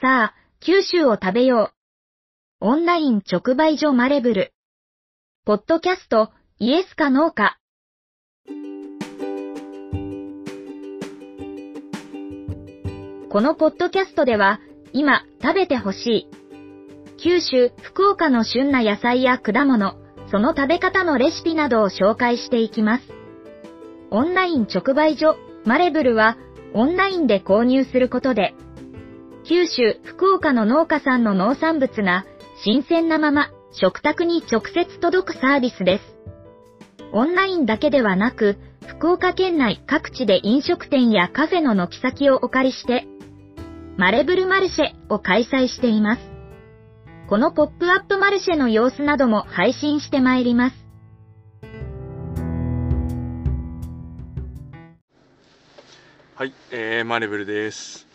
さあ、九州を食べよう。オンライン直売所マレブル。ポッドキャスト、イエスかノーか。このポッドキャストでは、今食べてほしい。九州、福岡の旬な野菜や果物、その食べ方のレシピなどを紹介していきます。オンライン直売所、マレブルは、オンラインで購入することで、九州、福岡の農家さんの農産物が、新鮮なまま、食卓に直接届くサービスです。オンラインだけではなく、福岡県内各地で飲食店やカフェの軒先をお借りして、マレブルマルシェを開催しています。このポップアップマルシェの様子なども配信してまいります。はい、えー、マレブルです。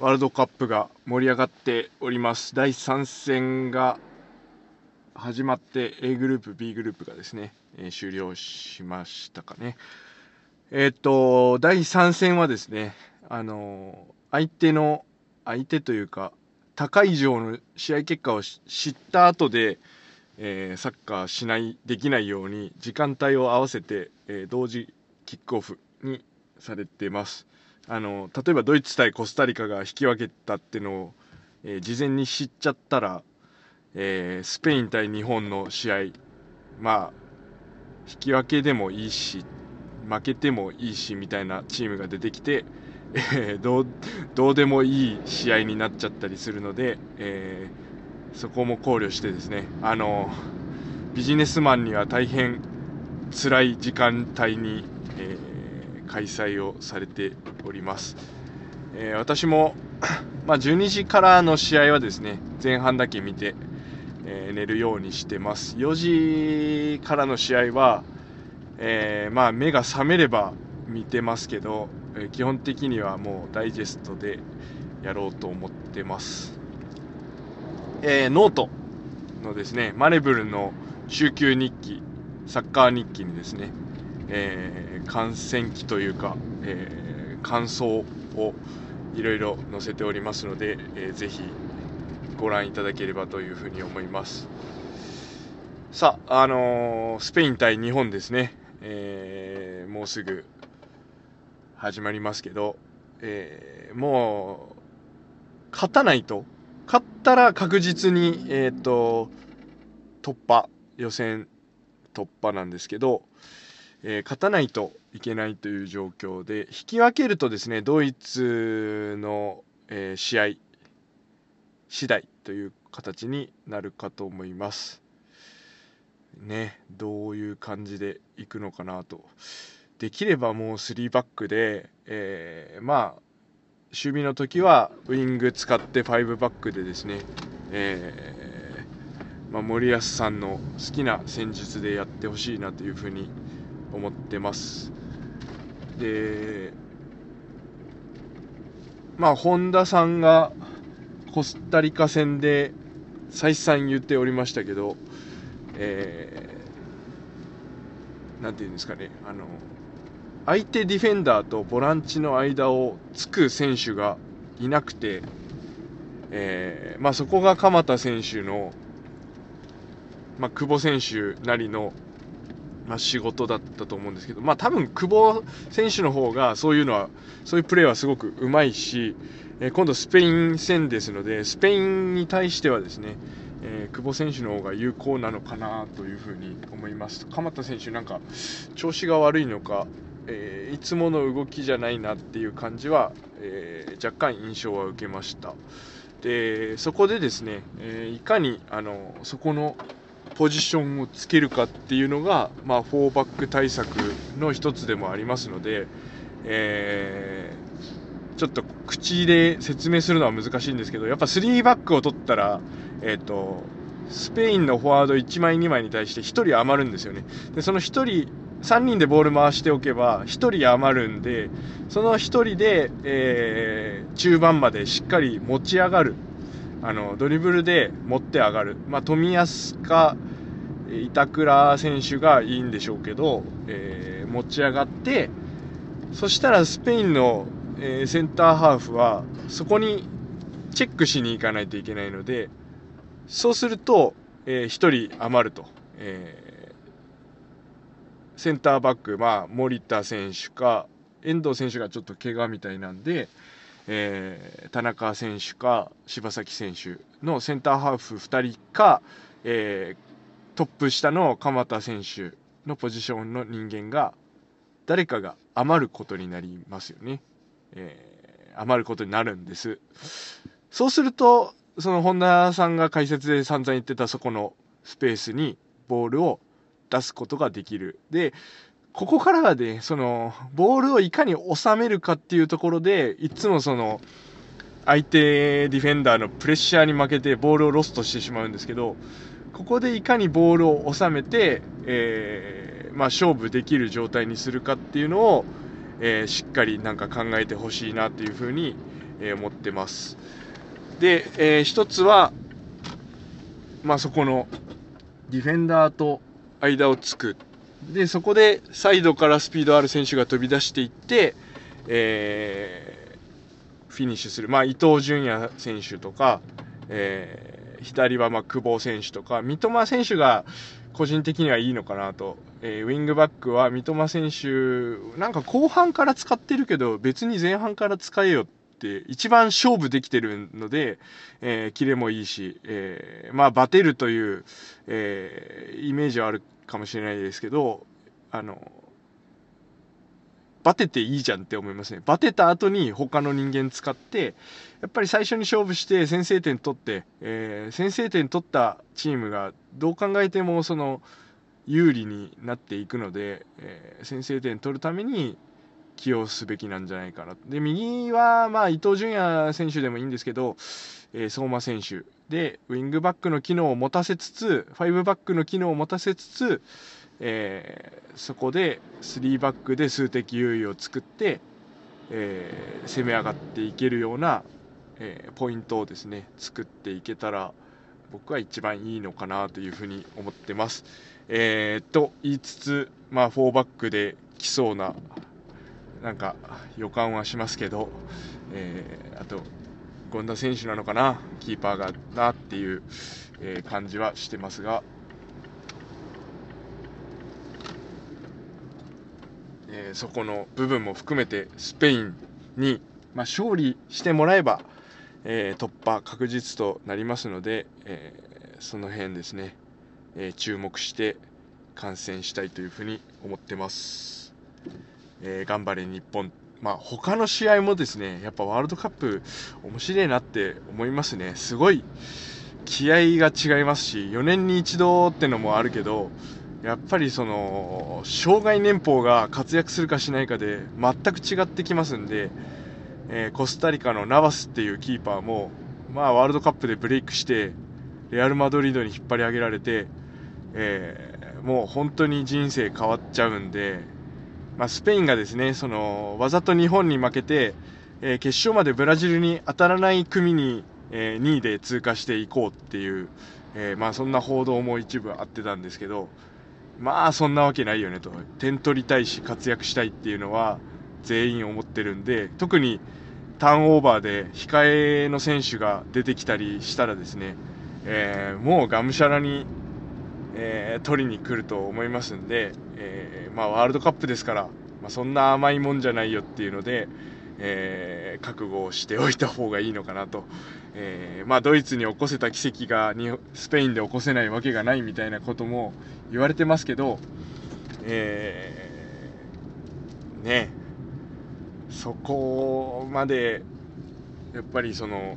ワールドカップが盛り上がっております。第3戦が始まって A グループ、B グループがですね、えー、終了しましたかね。えー、っと、第3戦はですね、あの相手の相手というか高い以上の試合結果を知った後で、えー、サッカーしないできないように時間帯を合わせて、えー、同時キックオフにされてますあの例えばドイツ対コスタリカが引き分けたっていうのを、えー、事前に知っちゃったら、えスペイン対日本の試合まあ引き分けでもいいし負けてもいいしみたいなチームが出てきてえー、どうどうでもいい試合になっちゃったりするので、えー、そこも考慮してですねあのビジネスマンには大変辛い時間帯に、えー、開催をされております、え私も、まあ、12時からの試合はですね前半だけ見て、え寝るようにしてます。4時からの試合は、えまあ、目が覚めれば見てますけどえ基本的にはもうダイジェストでやろうと思ってます。えー、 note。のですね、マレブルの蹴球日記、サッカー日記にですね、えー、観戦記というか、えー、感想をいろいろ載せておりますので、えー、ぜひご覧いただければというふうに思います。さあ、あのー、スペイン対日本ですね、えー、もうすぐ始まりますけど、えー、もう、勝たないと、勝ったら確実に、えっ、ー、と、突破、予選突破なんですけど、えー、勝たないといけないという状況で、引き分けるとですね、ドイツの、えー、試合次第という形になるかと思います。ね、どういう感じでいくのかなと。できればもう3バックで、えー、まあ守備の時はウイング使って5バックでですね、えー、まあ、森保さんの好きな戦術でやってほしいなというふうに思ってます。でまあ本田さんがコスタリカ戦で再三言っておりましたけど、えー、なんていうんですかね。あの相手ディフェンダーとボランチの間をつく選手がいなくて、えー、まあ、そこが鎌田選手の、まあ、久保選手なりの、まあ、仕事だったと思うんですけど、まあ、多分久保選手の方がそういうのはそういうプレーはすごくうまいし、えー、今度スペイン戦ですのでスペインに対してはですね、えー、久保選手の方が有効なのかなというふうに思います。鎌田選手なんか調子が悪いのかえー、いつもの動きじゃないなっていう感じは、えー、若干印象は受けました。でそこでですね、えー、いかにあのそこのポジションをつけるかっていうのが、まあ、4バック対策の一つでもありますので、えー、ちょっと口で説明するのは難しいんですけどやっぱ3バックを取ったら、えーと、スペインのフォワード1枚2枚に対して1人余るんですよね。でその1人3人でボール回しておけば1人余るんでその1人で、えー、中盤までしっかり持ち上がる。あのドリブルで持って上がる、まあ、冨安か板倉選手がいいんでしょうけど、えー、持ち上がってそしたらスペインの、えー、センターハーフはそこにチェックしに行かないといけないのでそうすると、えー、1人余ると、えー、センターバック、まあ、森田選手か遠藤選手がちょっと怪我みたいなんで、えー、田中選手か柴崎選手のセンターハーフ2人か、えー、トップ下の鎌田選手のポジションの人間が誰かが余ることになりますよね。えー、余ることになるんです。そうすると、その本田さんが解説で散々言ってたそこのスペースにボールを出すことができる。で、ここからはね、その、ボールをいかに収めるかっていうところで、いつもその、相手ディフェンダーのプレッシャーに負けてボールをロストしてしまうんですけど、ここでいかにボールを収めて、えー、まあ、勝負できる状態にするかっていうのを、えー、しっかりなんか考えてほしいなっていうふうに、え、思ってます。で、えー、一つは、まあ、そこのディフェンダーと間をつく。で、そこでサイドからスピードある選手が飛び出していって、えー、フィニッシュする。まあ、伊東純也選手とか、えー、左はま久保選手とか、三笘選手が個人的にはいいのかなと。えー、ウィングバックは三笘選手、なんか後半から使ってるけど、別に前半から使えよって、一番勝負できてるので、えー、キレもいいし、えー、まあ、バテるという、えー、イメージはあるかもしれないですけど、あの、バテていいじゃんって思いますね。バテた後に他の人間使って、やっぱり最初に勝負して先制点取って、えー、先制点取ったチームがどう考えてもその、有利になっていくので、えー、先制点取るために起用すべきなんじゃないかな。で、右は、まあ、伊東純也選手でもいいんですけど、えー、相馬選手で、ウィングバックの機能を持たせつつ、5バックの機能を持たせつつ、えー、そこで3バックで数的優位を作って、えー、攻め上がっていけるような、えー、ポイントをですね作っていけたら僕は一番いいのかなというふうに思ってます。えー、と言いつつ、まあ、4バックで来そうな、なんか予感はしますけど、えー、あと、権田選手なのかな、キーパーがなっていう、え、感じはしてますが、えー、そこの部分も含めてスペインに、まあ、勝利してもらえば、えー、突破確実となりますので、えー、その辺ですね、え注目して観戦したいというふうに思ってます。え頑張れ日本。まあ、他の試合もですね、やっぱワールドカップ面白いなって思いますね。すごい気合が違いますし、4年に一度ってのもあるけど、やっぱりその、障害年俸が活躍するかしないかで全く違ってきますんで、えー、コスタリカのナバスっていうキーパーも、まあ、ワールドカップでブレイクして、レアル・マドリードに引っ張り上げられて、えー、もう本当に人生変わっちゃうんで、まあ、スペインがですね、その、わざと日本に負けて、えー、決勝までブラジルに当たらない組に、え、2位で通過していこうっていう、え、まあそんな報道も一部あってたんですけど、まあそんなわけないよねと。点取りたいし活躍したいっていうのは全員思ってるんで、特にターンオーバーで控えの選手が出てきたりしたらですね、えー、もうがむしゃらに、えー、取りに来ると思いますんで、えー、まあ、ワールドカップですから、まあ、そんな甘いもんじゃないよっていうので、え、覚悟をしておいた方がいいのかなと、えー、まあ、ドイツに起こせた奇跡がスペインで起こせないわけがないみたいなことも言われてますけど、えー、ねそこまでやっぱりその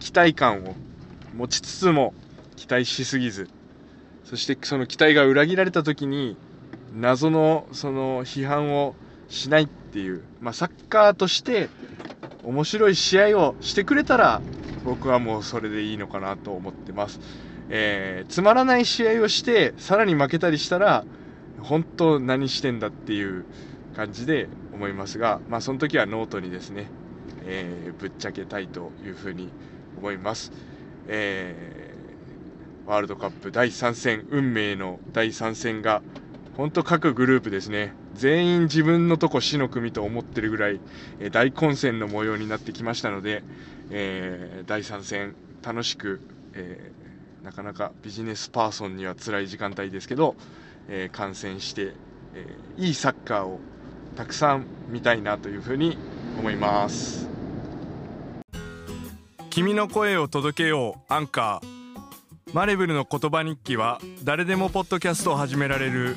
期待感を持ちつつも期待しすぎずそしてその期待が裏切られた時に謎のその批判をしないっていう、まあ、サッカーとして面白い試合をしてくれたら僕はもうそれでいいのかなと思ってます。えー、つまらない試合をしてさらに負けたりしたら本当何してんだっていう感じで思いますが、まあ、その時はノートにですね、えー、ぶっちゃけたいというふうに思います。えー、ワールドカップ第3戦、運命の第3戦が、本当各グループですね、全員自分のとこ死の組と思ってるぐらい、え、大混戦の模様になってきましたので、えー、第3戦楽しく、えー、なかなかビジネスパーソンには辛い時間帯ですけど、え観戦して、えいいサッカーをたくさん見たいなというふうに思います。君の声を届けようアンカー。マレブルの言葉日記は誰でもポッドキャストを始められる